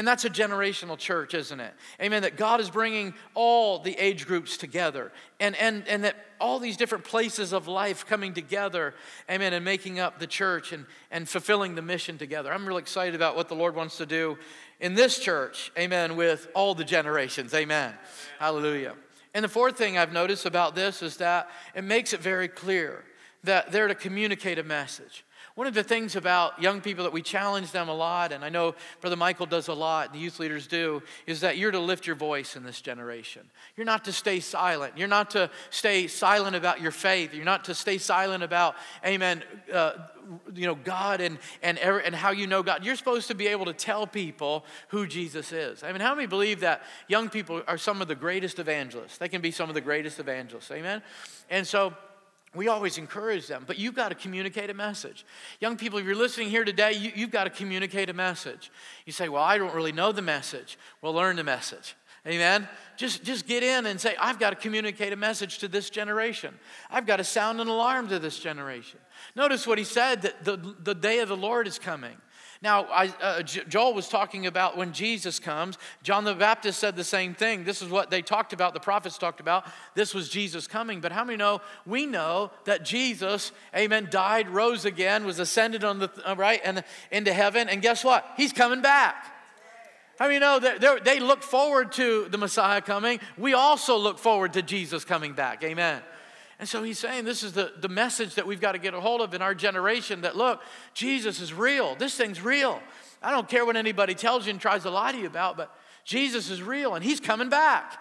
And that's a generational church, isn't it? Amen. That God is bringing all the age groups together and, and, and that all these different places of life coming together, amen, and making up the church and, and fulfilling the mission together. I'm really excited about what the Lord wants to do in this church, amen, with all the generations. Amen. amen. Hallelujah. And the fourth thing I've noticed about this is that it makes it very clear that they're to communicate a message. One of the things about young people that we challenge them a lot, and I know Brother Michael does a lot, the youth leaders do, is that you're to lift your voice in this generation. You're not to stay silent. You're not to stay silent about your faith. You're not to stay silent about, amen, uh, you know, God and, and, and how you know God. You're supposed to be able to tell people who Jesus is. I mean, how many believe that young people are some of the greatest evangelists? They can be some of the greatest evangelists. Amen? And so, we always encourage them, but you've got to communicate a message. Young people, if you're listening here today, you, have got to communicate a message. You say, Well, I don't really know the message. Well, learn the message. Amen. Just, just get in and say, I've got to communicate a message to this generation. I've got to sound an alarm to this generation. Notice what he said that the, the day of the Lord is coming. Now, I, uh, Joel was talking about when Jesus comes. John the Baptist said the same thing. This is what they talked about, the prophets talked about. This was Jesus coming. But how many know? We know that Jesus, amen, died, rose again, was ascended on the, uh, right, and into heaven. And guess what? He's coming back. How many know they look forward to the Messiah coming? We also look forward to Jesus coming back. Amen. And so he's saying this is the, the message that we've got to get a hold of in our generation that look, Jesus is real. This thing's real. I don't care what anybody tells you and tries to lie to you about, but Jesus is real and he's coming back.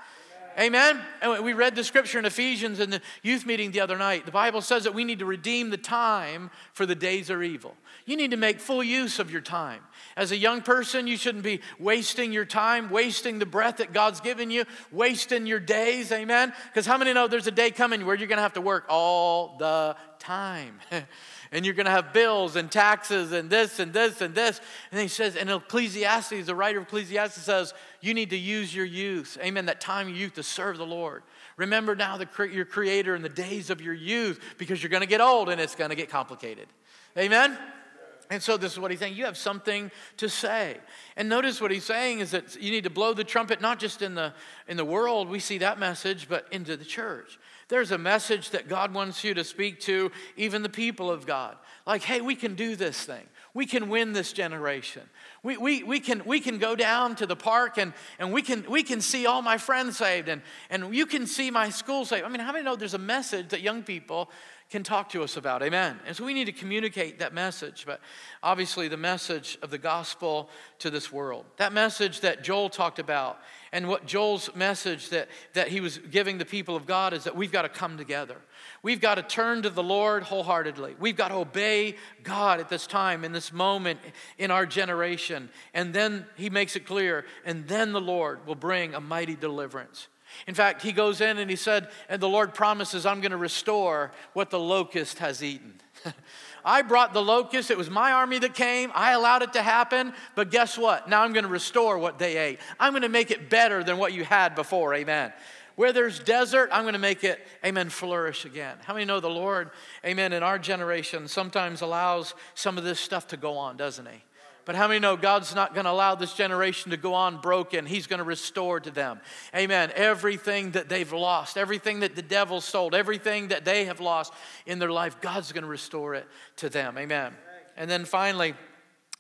Amen. And we read the scripture in Ephesians in the youth meeting the other night. The Bible says that we need to redeem the time for the days are evil. You need to make full use of your time. As a young person, you shouldn't be wasting your time, wasting the breath that God's given you, wasting your days. Amen. Because how many know there's a day coming where you're going to have to work all the time? and you're going to have bills and taxes and this and this and this. And he says, and Ecclesiastes, the writer of Ecclesiastes says, you need to use your youth, amen, that time of youth to serve the Lord. Remember now the, your creator in the days of your youth because you're going to get old and it's going to get complicated. Amen? And so this is what he's saying. You have something to say. And notice what he's saying is that you need to blow the trumpet, not just in the, in the world, we see that message, but into the church. There's a message that God wants you to speak to, even the people of God. Like, hey, we can do this thing. We can win this generation. We, we, we, can, we can go down to the park and, and we, can, we can see all my friends saved and, and you can see my school saved. I mean, how many know there's a message that young people can talk to us about. Amen. And so we need to communicate that message, but obviously the message of the gospel to this world. That message that Joel talked about, and what Joel's message that, that he was giving the people of God is that we've got to come together. We've got to turn to the Lord wholeheartedly. We've got to obey God at this time, in this moment, in our generation. And then he makes it clear, and then the Lord will bring a mighty deliverance. In fact, he goes in and he said, and the Lord promises, I'm going to restore what the locust has eaten. I brought the locust. It was my army that came. I allowed it to happen. But guess what? Now I'm going to restore what they ate. I'm going to make it better than what you had before. Amen. Where there's desert, I'm going to make it, amen, flourish again. How many know the Lord, amen, in our generation sometimes allows some of this stuff to go on, doesn't He? But how many know God's not going to allow this generation to go on broken? He's going to restore to them. Amen. Everything that they've lost, everything that the devil sold, everything that they have lost in their life, God's going to restore it to them. Amen. And then finally,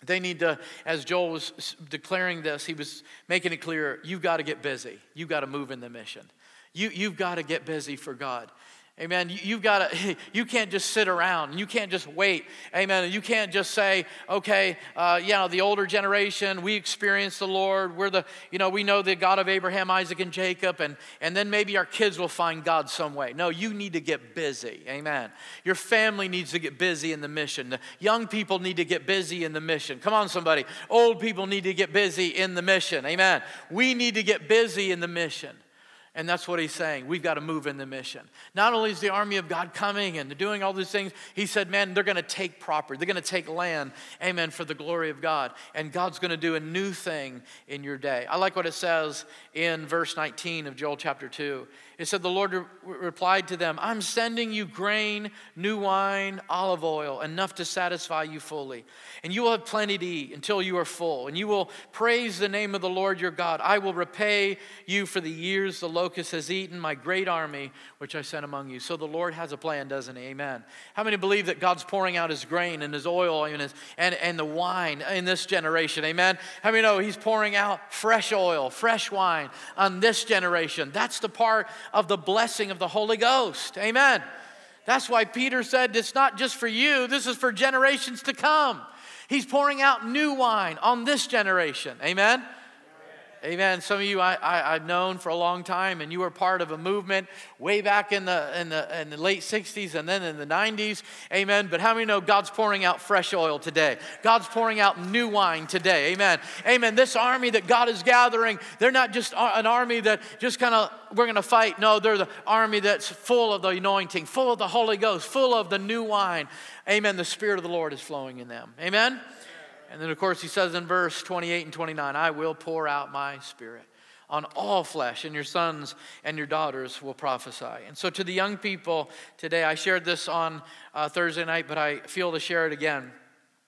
they need to, as Joel was declaring this, he was making it clear you've got to get busy. You've got to move in the mission. You, you've got to get busy for God. Amen. You, have got to, you can't just sit around. You can't just wait. Amen. You can't just say, okay, uh, you know, the older generation, we experience the Lord. We're the, you know, we know the God of Abraham, Isaac, and Jacob, and, and then maybe our kids will find God some way. No, you need to get busy. Amen. Your family needs to get busy in the mission. The young people need to get busy in the mission. Come on, somebody. Old people need to get busy in the mission. Amen. We need to get busy in the mission. And that's what he's saying. We've got to move in the mission. Not only is the army of God coming and they're doing all these things, he said, man, they're going to take property. They're going to take land, amen, for the glory of God. And God's going to do a new thing in your day. I like what it says in verse 19 of Joel chapter 2. It said, The Lord re- replied to them, I'm sending you grain, new wine, olive oil, enough to satisfy you fully. And you will have plenty to eat until you are full. And you will praise the name of the Lord your God. I will repay you for the years the locust has eaten, my great army, which I sent among you. So the Lord has a plan, doesn't he? Amen. How many believe that God's pouring out his grain and his oil and, his, and, and the wine in this generation? Amen. How many know he's pouring out fresh oil, fresh wine on this generation? That's the part of the blessing of the Holy Ghost. Amen. That's why Peter said, It's not just for you, this is for generations to come. He's pouring out new wine on this generation. Amen. Amen. Some of you I, I, have known for a long time, and you were part of a movement way back in the, in, the, in the late 60s and then in the 90s. Amen. But how many know God's pouring out fresh oil today? God's pouring out new wine today. Amen. Amen. This army that God is gathering, they're not just an army that just kind of, we're going to fight. No, they're the army that's full of the anointing, full of the Holy Ghost, full of the new wine. Amen. The Spirit of the Lord is flowing in them. Amen. And then, of course, he says in verse 28 and 29, I will pour out my spirit on all flesh, and your sons and your daughters will prophesy. And so, to the young people today, I shared this on uh, Thursday night, but I feel to share it again.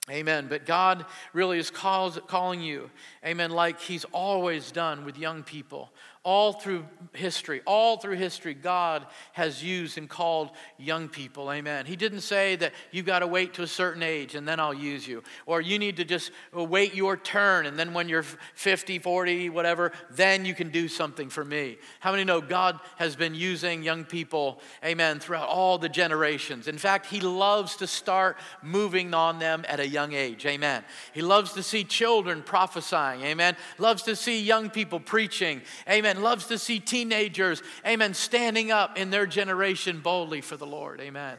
Amen. But God really is calls, calling you, amen, like He's always done with young people all through history, all through history, God has used and called young people. Amen. He didn't say that you've got to wait to a certain age and then I'll use you, or you need to just wait your turn and then when you're 50, 40, whatever, then you can do something for me. How many know God has been using young people, amen, throughout all the generations? In fact, He loves to start moving on them at a young age. Amen. He loves to see children prophesying. Amen. Loves to see young people preaching. Amen amen, loves to see teenagers, amen, standing up in their generation boldly for the Lord, amen.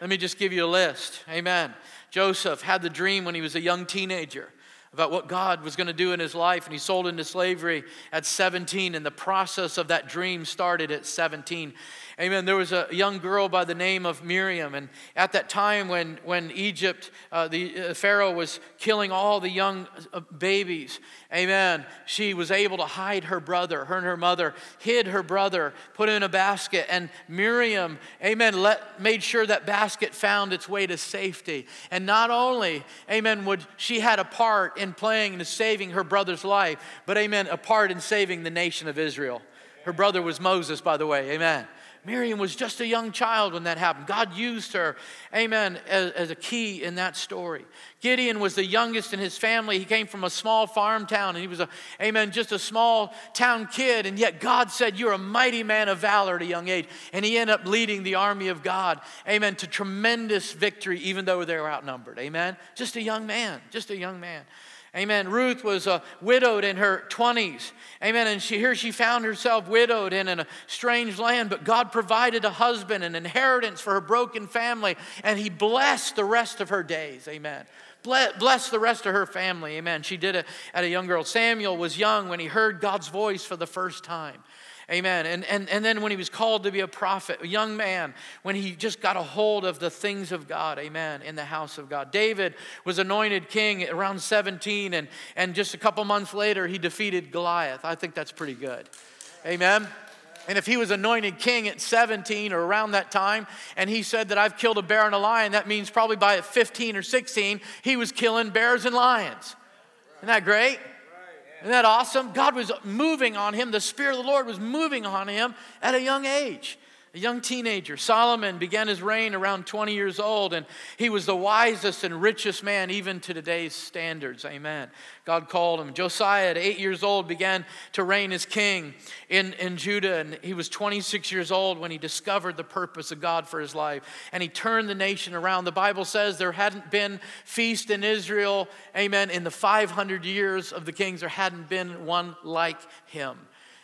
Let me just give you a list, amen. Joseph had the dream when he was a young teenager about what God was going to do in his life, and he sold into slavery at 17, and the process of that dream started at 17. Amen. There was a young girl by the name of Miriam, and at that time when, when Egypt, uh, the uh, Pharaoh was killing all the young uh, babies, amen, she was able to hide her brother. Her and her mother hid her brother, put him in a basket, and Miriam, amen, let, made sure that basket found its way to safety. And not only, amen, would she had a part in playing and saving her brother's life, but amen, a part in saving the nation of Israel. Her brother was Moses, by the way, amen. Miriam was just a young child when that happened. God used her, amen, as, as, a key in that story. Gideon was the youngest in his family. He came from a small farm town and he was a, amen, just a small town kid. And yet God said, You're a mighty man of valor at a young age. And he ended up leading the army of God, amen, to tremendous victory, even though they were outnumbered. Amen. Just a young man, just a young man. Amen. Ruth was uh, widowed in her 20s. Amen. And she, here she found herself widowed in, in a strange land, but God provided a husband, an inheritance for her broken family, and He blessed the rest of her days. Amen. Bless the rest of her family. Amen. She did it at a young girl. Samuel was young when he heard God's voice for the first time. Amen. And, and, and then when he was called to be a prophet, a young man, when he just got a hold of the things of God, amen, in the house of God. David was anointed king around 17, and, and just a couple months later, he defeated Goliath. I think that's pretty good. Amen. And if he was anointed king at 17 or around that time, and he said that I've killed a bear and a lion, that means probably by 15 or 16, he was killing bears and lions. Isn't that great? Isn't that awesome? God was moving on him. The Spirit of the Lord was moving on him at a young age a young teenager. Solomon began his reign around 20 years old, and he was the wisest and richest man, even to today's standards. Amen. God called him. Josiah, at eight years old, began to reign as king in, in Judah, and he was 26 years old when he discovered the purpose of God for his life, and he turned the nation around. The Bible says there hadn't been feast in Israel, amen, in the 500 years of the kings, there hadn't been one like him.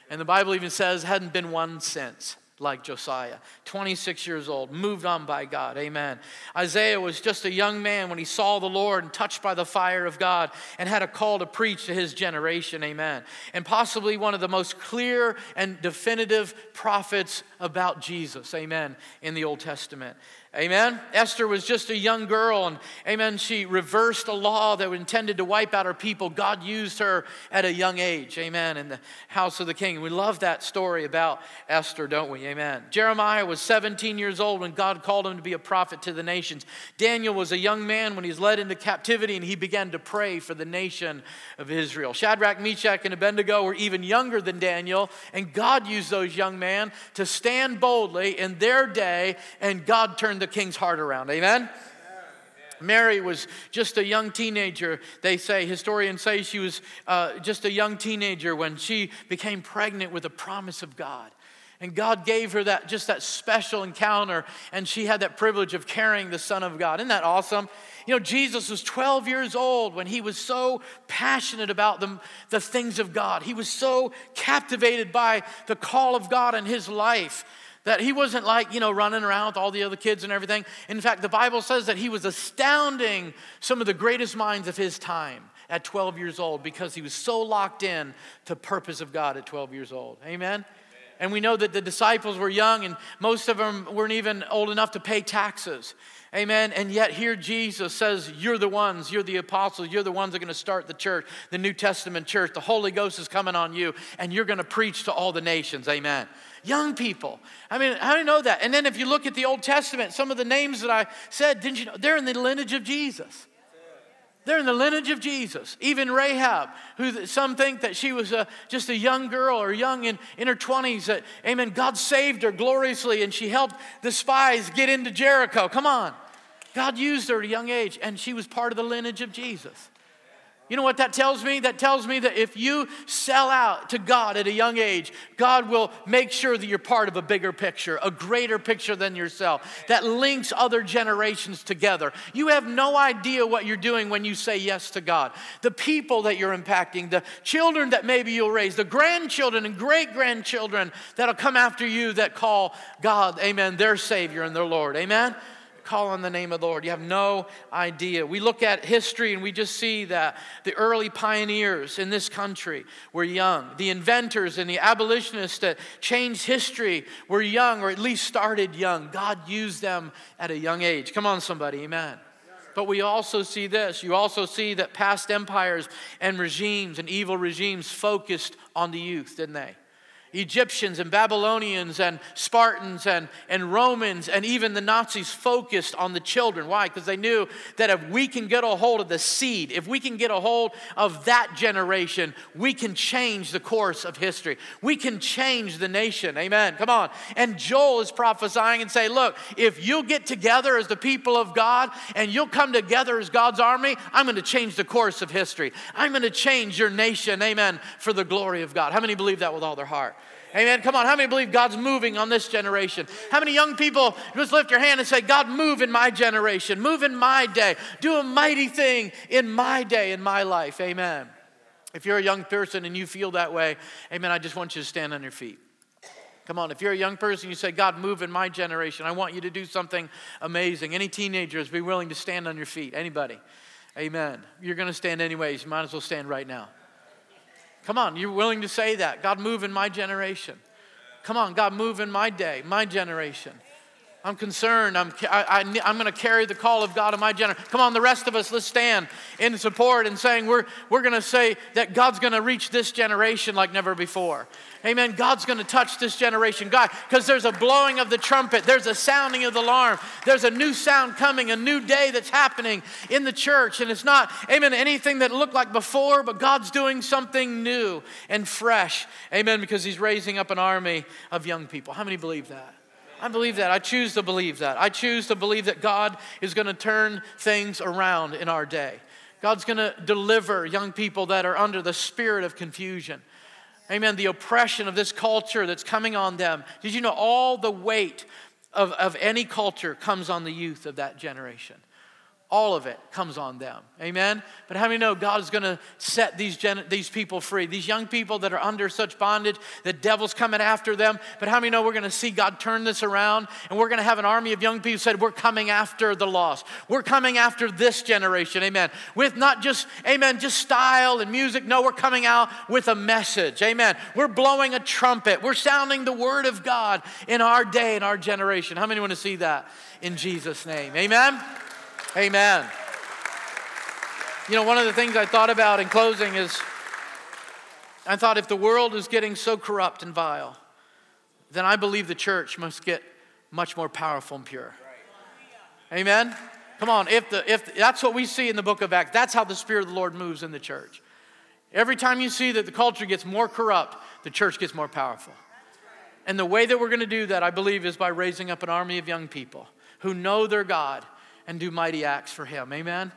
And the Bible even says hadn't been one since like Josiah, 26 years old, moved on by God. Amen. Isaiah was just a young man when he saw the Lord and touched by the fire of God and had a call to preach to his generation. Amen. And possibly one of the most clear and definitive prophets about Jesus. Amen. In the Old Testament. Amen. Esther was just a young girl, and amen, she reversed a law that was intended to wipe out her people. God used her at a young age, amen, in the house of the king. We love that story about Esther, don't we? Amen. Jeremiah was 17 years old when God called him to be a prophet to the nations. Daniel was a young man when he was led into captivity and he began to pray for the nation of Israel. Shadrach, Meshach, and Abednego were even younger than Daniel, and God used those young men to stand boldly in their day, and God turned the king's heart around. Amen? Mary was just a young teenager. They say, historians say she was uh, just a young teenager when she became pregnant with the promise of God. And God gave her that just that special encounter, and she had that privilege of carrying the Son of God. Isn't that awesome? You know, Jesus was 12 years old when he was so passionate about the, the things of God. He was so captivated by the call of God in his life that he wasn't like, you know, running around with all the other kids and everything. In fact, the Bible says that he was astounding some of the greatest minds of his time at 12 years old because he was so locked in to purpose of God at 12 years old. Amen? And we know that the disciples were young, and most of them weren't even old enough to pay taxes. Amen. And yet, here Jesus says, You're the ones, you're the apostles, you're the ones that are going to start the church, the New Testament church. The Holy Ghost is coming on you, and you're going to preach to all the nations. Amen. Young people. I mean, how do you know that? And then, if you look at the Old Testament, some of the names that I said, didn't you know? They're in the lineage of Jesus. They're in the lineage of Jesus. Even Rahab, who some think that she was a, just a young girl or young in, in her 20s, that, amen, God saved her gloriously and she helped the spies get into Jericho. Come on. God used her at a young age, and she was part of the lineage of Jesus. You know what that tells me? That tells me that if you sell out to God at a young age, God will make sure that you're part of a bigger picture, a greater picture than yourself, that links other generations together. You have no idea what you're doing when you say yes to God. The people that you're impacting, the children that maybe you'll raise, the grandchildren and great grandchildren that'll come after you that call God, amen, their Savior and their Lord. Amen? Call on the name of the Lord. You have no idea. We look at history and we just see that the early pioneers in this country were young. The inventors and the abolitionists that changed history were young or at least started young. God used them at a young age. Come on, somebody. Amen. But we also see this. You also see that past empires and regimes and evil regimes focused on the youth, didn't they? Egyptians and Babylonians and Spartans and, and Romans and even the Nazis focused on the children. Why? Because they knew that if we can get a hold of the seed, if we can get a hold of that generation, we can change the course of history. We can change the nation. Amen. Come on. And Joel is prophesying and say, look, if you'll get together as the people of God and you'll come together as God's army, I'm going to change the course of history. I'm going to change your nation. Amen. For the glory of God. How many believe that with all their heart? Amen. Come on. How many believe God's moving on this generation? How many young people just lift your hand and say, God, move in my generation, move in my day, do a mighty thing in my day, in my life? Amen. If you're a young person and you feel that way, amen, I just want you to stand on your feet. Come on, if you're a young person, you say, God, move in my generation. I want you to do something amazing. Any teenagers, be willing to stand on your feet. Anybody? Amen. You're going to stand anyways. You might as well stand right now. Come on, you're willing to say that. God, move in my generation. Come on, God, move in my day, my generation. I'm concerned. I'm, I, I'm going to carry the call of God in my generation. Come on, the rest of us, let's stand in support and saying we're, we're going to say that God's going to reach this generation like never before. Amen. God's going to touch this generation. God, because there's a blowing of the trumpet, there's a sounding of the alarm, there's a new sound coming, a new day that's happening in the church. And it's not, amen, anything that looked like before, but God's doing something new and fresh. Amen. Because He's raising up an army of young people. How many believe that? I believe that. I choose to believe that. I choose to believe that God is going to turn things around in our day. God's going to deliver young people that are under the spirit of confusion. Amen. The oppression of this culture that's coming on them. Did you know all the weight of, of any culture comes on the youth of that generation? All of it comes on them. Amen? But how many know God is going to set these, gen- these people free? These young people that are under such bondage, the devil's coming after them. But how many know we're going to see God turn this around and we're going to have an army of young people said, We're coming after the lost. We're coming after this generation. Amen. With not just, amen, just style and music. No, we're coming out with a message. Amen. We're blowing a trumpet. We're sounding the word of God in our day, in our generation. How many want to see that in Jesus' name? Amen. Amen. You know, one of the things I thought about in closing is I thought if the world is getting so corrupt and vile, then I believe the church must get much more powerful and pure. Amen. Come on, if the if that's what we see in the book of Acts, that's how the spirit of the Lord moves in the church. Every time you see that the culture gets more corrupt, the church gets more powerful. And the way that we're going to do that, I believe, is by raising up an army of young people who know their God and do mighty acts for Him. Amen?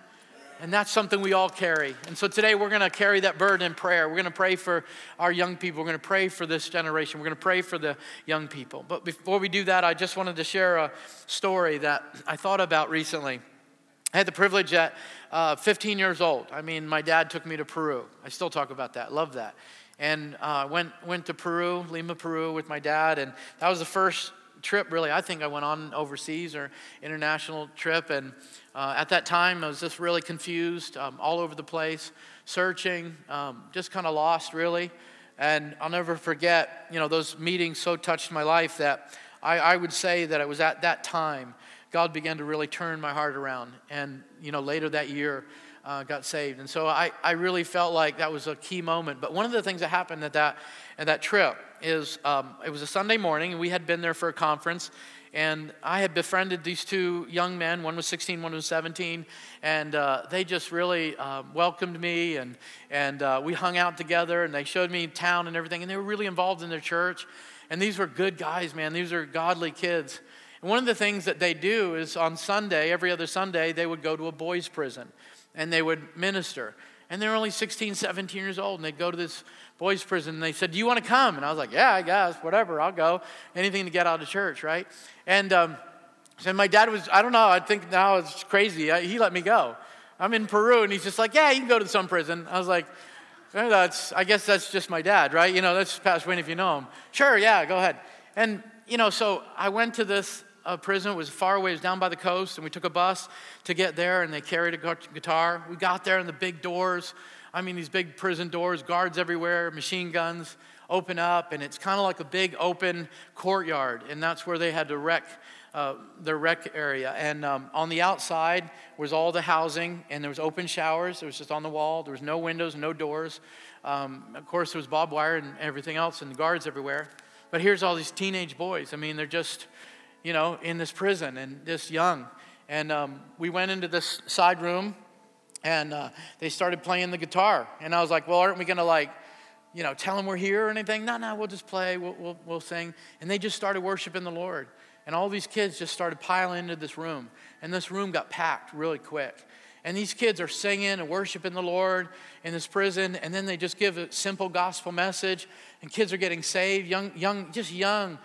And that's something we all carry. And so today we're going to carry that burden in prayer. We're going to pray for our young people. We're going to pray for this generation. We're going to pray for the young people. But before we do that, I just wanted to share a story that I thought about recently. I had the privilege at uh, 15 years old. I mean, my dad took me to Peru. I still talk about that. Love that. And uh, went went to Peru, Lima, Peru, with my dad, and that was the first trip, really, I think I went on overseas or international trip. And uh, at that time, I was just really confused, um, all over the place, searching, um, just kind of lost, really. And I'll never forget, you know, those meetings so touched my life that I, I would say that it was at that time God began to really turn my heart around. And, you know, later that year, uh, got saved. And so I, I really felt like that was a key moment. But one of the things that happened at that, at that trip is um, it was a Sunday morning, and we had been there for a conference. And I had befriended these two young men. One was 16, one was 17. And uh, they just really uh, welcomed me, and, and uh, we hung out together, and they showed me town and everything. And they were really involved in their church. And these were good guys, man. These are godly kids. And one of the things that they do is on Sunday, every other Sunday, they would go to a boys' prison and they would minister. And they're only 16, 17 years old, and they'd go to this boys' prison. And they said, Do you want to come? And I was like, Yeah, I guess, whatever, I'll go. Anything to get out of church, right? And um, so my dad was, I don't know, I think now it's crazy. He let me go. I'm in Peru, and he's just like, Yeah, you can go to some prison. I was like, that's, I guess that's just my dad, right? You know, that's Pastor Wayne if you know him. Sure, yeah, go ahead. And, you know, so I went to this uh, prison. It was far away, it was down by the coast, and we took a bus to get there, and they carried a guitar. We got there, and the big doors I mean, these big prison doors, guards everywhere, machine guns open up, and it's kind of like a big open courtyard, and that's where they had to wreck. Uh, their rec area. And um, on the outside was all the housing, and there was open showers. It was just on the wall. There was no windows, no doors. Um, of course, there was barbed wire and everything else, and guards everywhere. But here's all these teenage boys. I mean, they're just you know, in this prison and this young. And um, we went into this side room and uh, they started playing the guitar. And I was like, well, aren't we going to like, you know, tell them we're here or anything? No, no, we'll just play, we'll, we'll, we'll sing. And they just started worshiping the Lord. And all these kids just started piling into this room. And this room got packed really quick. And these kids are singing and worshiping the Lord in this prison. And then they just give a simple gospel message. And kids are getting saved, young, young, just young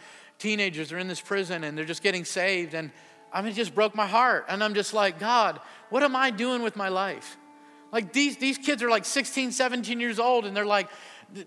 teenagers are in this prison and they're just getting saved. And I mean, it just broke my heart. And I'm just like, God, what am I doing with my life? Like these, these kids are like 16, 17 years old and they're like,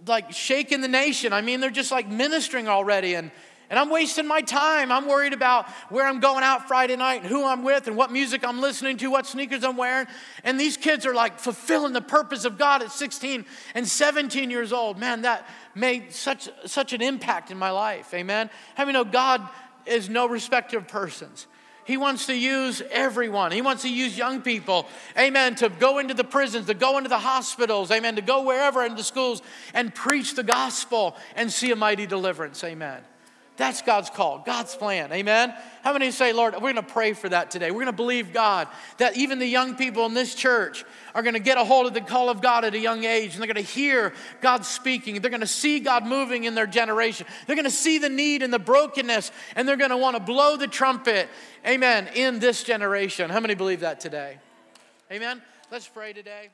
like shaking the nation. I mean, they're just like ministering already. And, and I'm wasting my time. I'm worried about where I'm going out Friday night and who I'm with and what music I'm listening to, what sneakers I'm wearing. And these kids are like fulfilling the purpose of God at 16 and 17 years old. Man, that made such, such an impact in my life. Amen. How many know God is no respecter of persons? He wants to use everyone. He wants to use young people, amen, to go into the prisons, to go into the hospitals, amen, to go wherever into schools and preach the gospel and see a mighty deliverance, amen. That's God's call, God's plan. Amen. How many say, Lord, we're going to pray for that today? We're going to believe God that even the young people in this church are going to get a hold of the call of God at a young age and they're going to hear God speaking. They're going to see God moving in their generation. They're going to see the need and the brokenness and they're going to want to blow the trumpet, amen, in this generation. How many believe that today? Amen. Let's pray today.